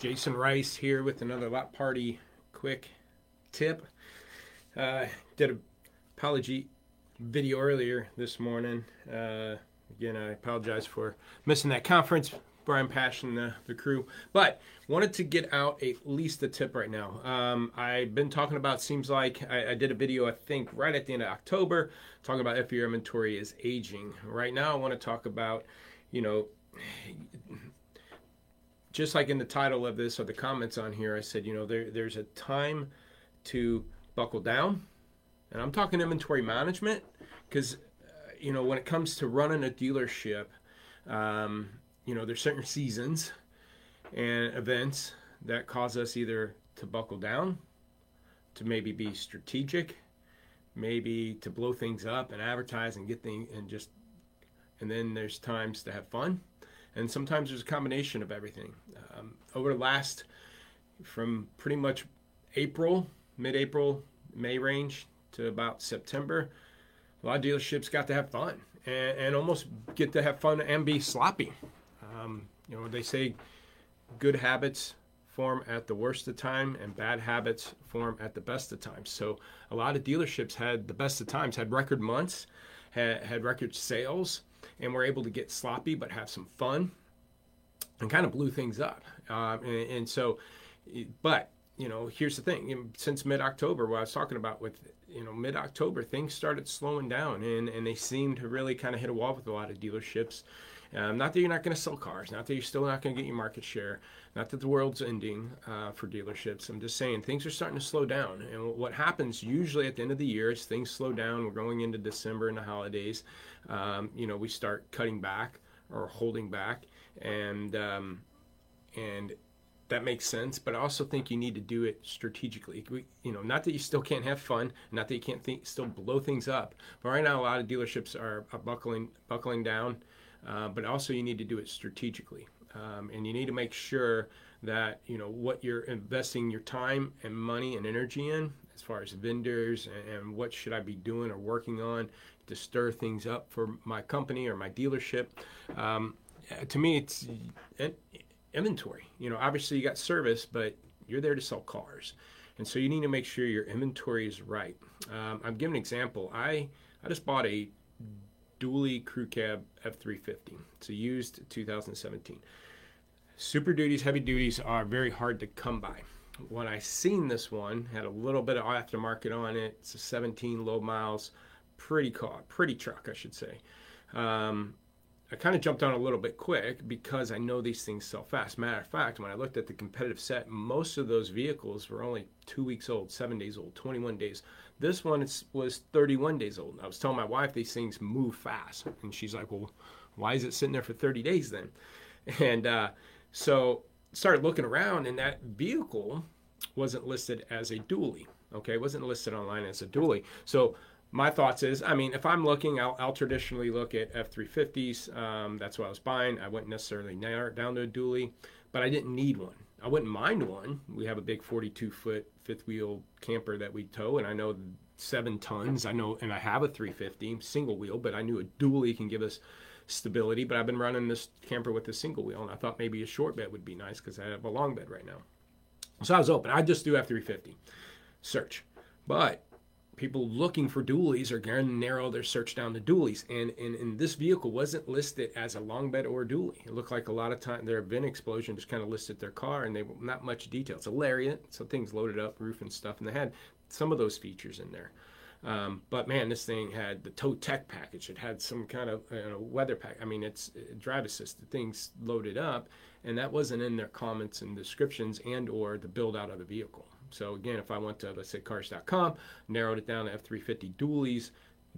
Jason Rice here with another LotPop quick tip. Uh, did a apology video earlier this morning. Uh, again, I apologize for missing that conference. Brian Passion, the, the crew, but wanted to get out at least a tip right now. Um, I've been talking about. Seems like I, I, did a video, I think, right at the end of October, talking about if your inventory is aging. Right now, I want to talk about, you know, just like in the title of this or the comments on here, I said, you know, there, there's a time to buckle down. And I'm talking inventory management because, uh, you know, when it comes to running a dealership, um, you know, there's certain seasons and events that cause us either to buckle down, to maybe be strategic, maybe to blow things up and advertise and get things and just, and then there's times to have fun and sometimes there's a combination of everything. Um, over the last, from pretty much April, mid-April, May range to about September, a lot of dealerships got to have fun and, and almost get to have fun and be sloppy. Um, you know, they say good habits form at the worst of time and bad habits form at the best of times. So a lot of dealerships had the best of times, had record months, had, had record sales, and we were able to get sloppy but have some fun and kind of blew things up. Uh, and, and, so, but you know, here's the thing: since mid-October, what I was talking about with you know mid-October, things started slowing down, and and they seemed to really kind of hit a wall with a lot of dealerships. Um, not that you're not going to sell cars, not that you're still not going to get your market share, not that the world's ending uh, for dealerships. I'm just saying things are starting to slow down. And what happens usually at the end of the year is things slow down. We're going into December and the holidays. Um, you know, we start cutting back or holding back, and um, and that makes sense. But I also think you need to do it strategically. We, you know, not that you still can't have fun, not that you can't think, still blow things up. But right now, a lot of dealerships are, are buckling buckling down uh, but also you need to do it strategically. Um, and you need to make sure that you know what you're investing your time and money and energy in as far as vendors and, and, what should i be doing or working on to stir things up for my company or my dealership um, to me it's inventory. You know obviously you got service but you're there to sell cars. And so you need to make sure your inventory is right. Um, i'm giving an example. I i just bought a dually crew cab F350. It's a used 2017. Super duties, heavy duties are very hard to come by. When I seen this one, had a little bit of aftermarket on it. It's a 17 low miles, pretty car, pretty truck, I should say. Um, I kind of jumped on a little bit quick because I know these things sell fast. Matter of fact, when I looked at the competitive set, most of those vehicles were only two weeks old, seven days old, 21 days. This one was 31 days old. And I was telling my wife these things move fast, and she's like, "Well, why is it sitting there for 30 days then?" And uh, so started looking around, and that vehicle wasn't listed as a dually. Okay, it wasn't listed online as a dually. So my thoughts is, I mean, if I'm looking, I'll, I'll traditionally look at F350s. Um, that's what I was buying. I wouldn't necessarily narrow it down to a dually, but I didn't need one. I wouldn't mind one. We have a big 42 foot fifth wheel camper that we tow, and I know seven tons. I know, and I have a 350 single wheel, but I knew a dually can give us stability. But I've been running this camper with a single wheel, and I thought maybe a short bed would be nice because I have a long bed right now. So I was open. I just do F350 search, but people looking for dualies are going to narrow their search down to dualies. And, and, and this vehicle wasn't listed as a long bed or a dually. It looked like a lot of time their VIN explosion just kind of listed their car and they not much detail. It's a Lariat, so things loaded up, roof and stuff, and they had some of those features in there. Um, but man, this thing had the tow tech package. It had some kind of you know, weather pack. I mean, it's uh, drive assisted things loaded up, and that wasn't in their comments and descriptions and or the build out of the vehicle. So again, if I went to let's say cars.com, narrowed it down to F350 dualies,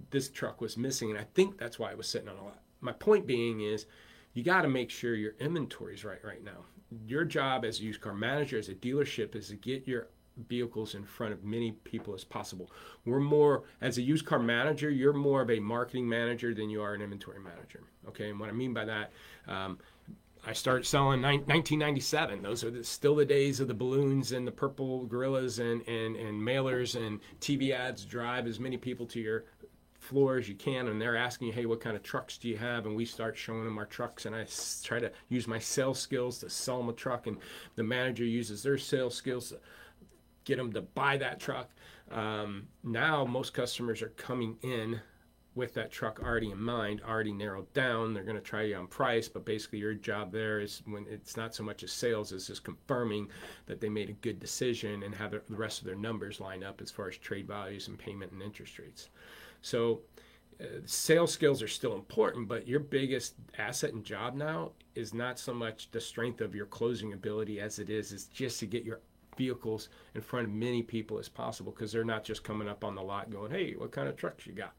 this truck was missing, and I think that's why it was sitting on a lot. My point being is, you got to make sure your inventory is right right now. Your job as a used car manager, as a dealership, is to get your vehicles in front of many people as possible. We're more, as a used car manager, you're more of a marketing manager than you are an inventory manager. Okay, and what I mean by that, um, I start selling 1997. Those are the, still the days of the balloons and the purple gorillas and, and, and mailers and TV ads drive as many people to your floor as you can, and they're asking you, hey, what kind of trucks do you have? And we start showing them our trucks, and I try to use my sales skills to sell them a truck, and the manager uses their sales skills to get them to buy that truck. Um, now, most customers are coming in with that truck already in mind, already narrowed down. They're going to try you on price, but basically your job there is when it's not so much as sales as just confirming that they made a good decision and have the rest of their numbers line up as far as trade values and payment and interest rates. So uh, sales skills are still important, but your biggest asset and job now is not so much the strength of your closing ability as it is is just to get your vehicles in front of many people as possible because they're not just coming up on the lot going, "Hey, what kind of trucks you got?"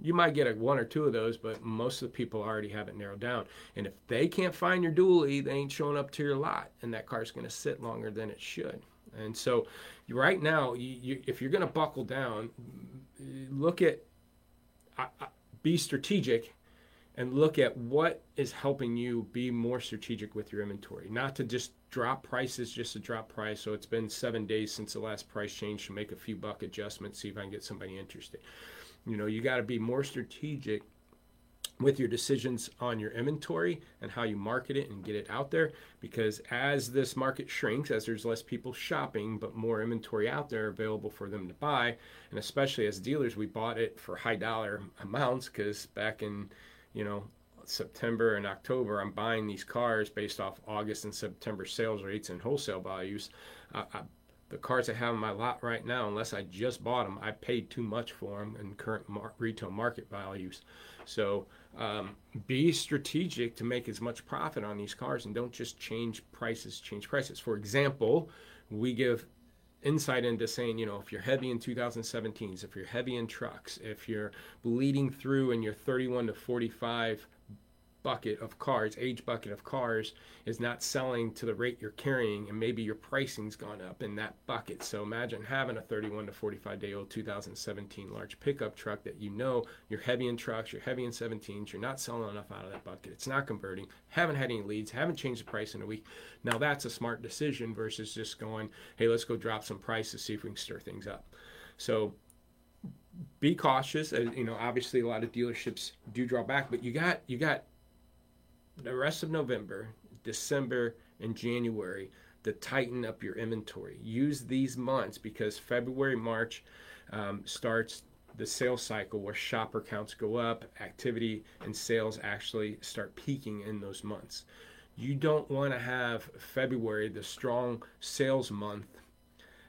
You might get a one or two of those, but most of the people already have it narrowed down. And if they can't find your dually, they ain't showing up to your lot, and that car's going to sit longer than it should. And so, right now, you, you, if you're going to buckle down, look at, be strategic, and look at what is helping you be more strategic with your inventory. Not to just drop prices just to drop price. So it's been seven days since the last price change to make a few buck adjustments, see if I can get somebody interested. You know, you got to be more strategic with your decisions on your inventory and how you market it and get it out there because as this market shrinks as there's less people shopping but more inventory out there available for them to buy and especially as dealers we bought it for high dollar amounts because back in you know September and October I'm buying these cars based off August and September sales rates and wholesale values. I, I the cars I have in my lot right now, unless I just bought them, I paid too much for them in current mar- retail market values. So um, be strategic to make as much profit on these cars and don't just change prices, change prices. For example, we give insight into saying, you know, if you're heavy in 2017s, if you're heavy in trucks, if you're bleeding through and you're 31 to 45 bucket of cars, age bucket of cars, is not selling to the rate you're carrying, and maybe your pricing's gone up in that bucket. So imagine having a 31 to 45 day old 2017 large pickup truck that you know you're heavy in trucks, you're heavy in 17s, you're not selling enough out of that bucket. It's not converting, haven't had any leads, haven't changed the price in a week. Now that's a smart decision versus just going, hey, let's go drop some prices, see if we can stir things up. So be cautious. Uh, you know, obviously a lot of dealerships do draw back, but you got you got the rest of November, December, and January to tighten up your inventory. Use these months because February, March um, starts the sales cycle where shopper counts go up, activity and sales actually start peaking in those months. You don't want to have February, the strong sales month,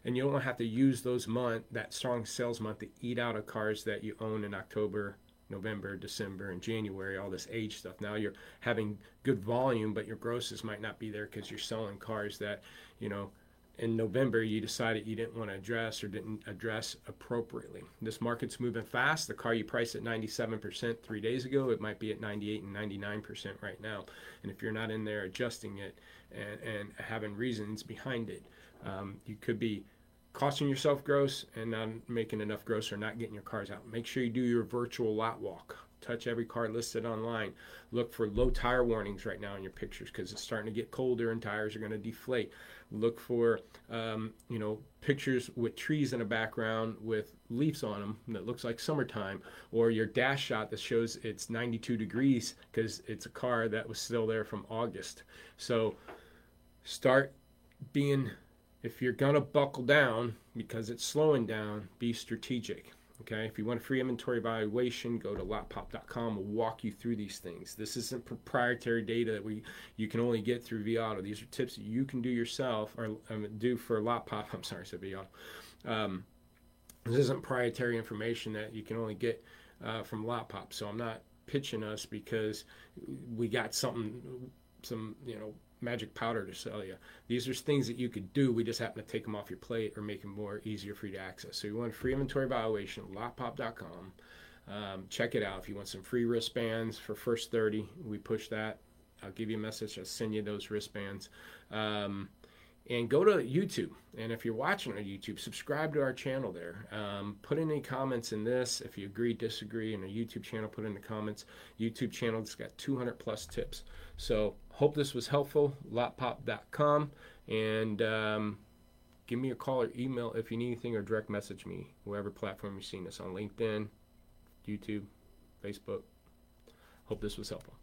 and you don't want to have to use those month that strong sales month to eat out of cars that you own in October, November, December, and January, all this age stuff. Now you're having good volume, but your grosses might not be there because you're selling cars that, you know, in November you decided you didn't want to address or didn't address appropriately. This market's moving fast. The car you priced at 97% three days ago, it might be at 98 and 99% right now. And if you're not in there adjusting it and, and having reasons behind it, um, you could be costing yourself gross and not making enough gross or not getting your cars out. Make sure you do your virtual lot walk. Touch every car listed online. Look for low tire warnings right now in your pictures because it's starting to get colder and tires are going to deflate. Look for um, you know pictures with trees in a background with leaves on them that looks like summertime, or your dash shot that shows it's 92 degrees because it's a car that was still there from August. So start being if you're going to buckle down because it's slowing down, be strategic. Okay, if you want a free inventory evaluation, go to lotpop.com. We'll walk you through these things. This isn't proprietary data that we you can only get through vAuto. These are tips that you can do yourself or um, do for LotPop. I'm sorry, said vAuto. Um, this isn't proprietary information that you can only get uh, from LotPop. So I'm not pitching us because we got something, some you know magic powder to sell you. These are things that you could do. We just happen to take them off your plate or make them more easier for you to access. So you want a free inventory evaluation, lotpop.com. Um, check it out. If you want some free wristbands for first 30, we push that. I'll give you a message. I'll send you those wristbands. Um, and go to YouTube. And if you're watching on YouTube, subscribe to our channel there. Um, put any comments in this. If you agree, disagree, in a YouTube channel, put in the comments. YouTube channel, it's got 200 plus tips. So hope this was helpful. Lotpop.com. And um, give me a call or email if you need anything or direct message me, whatever platform you're seeing this on LinkedIn, YouTube, Facebook. Hope this was helpful.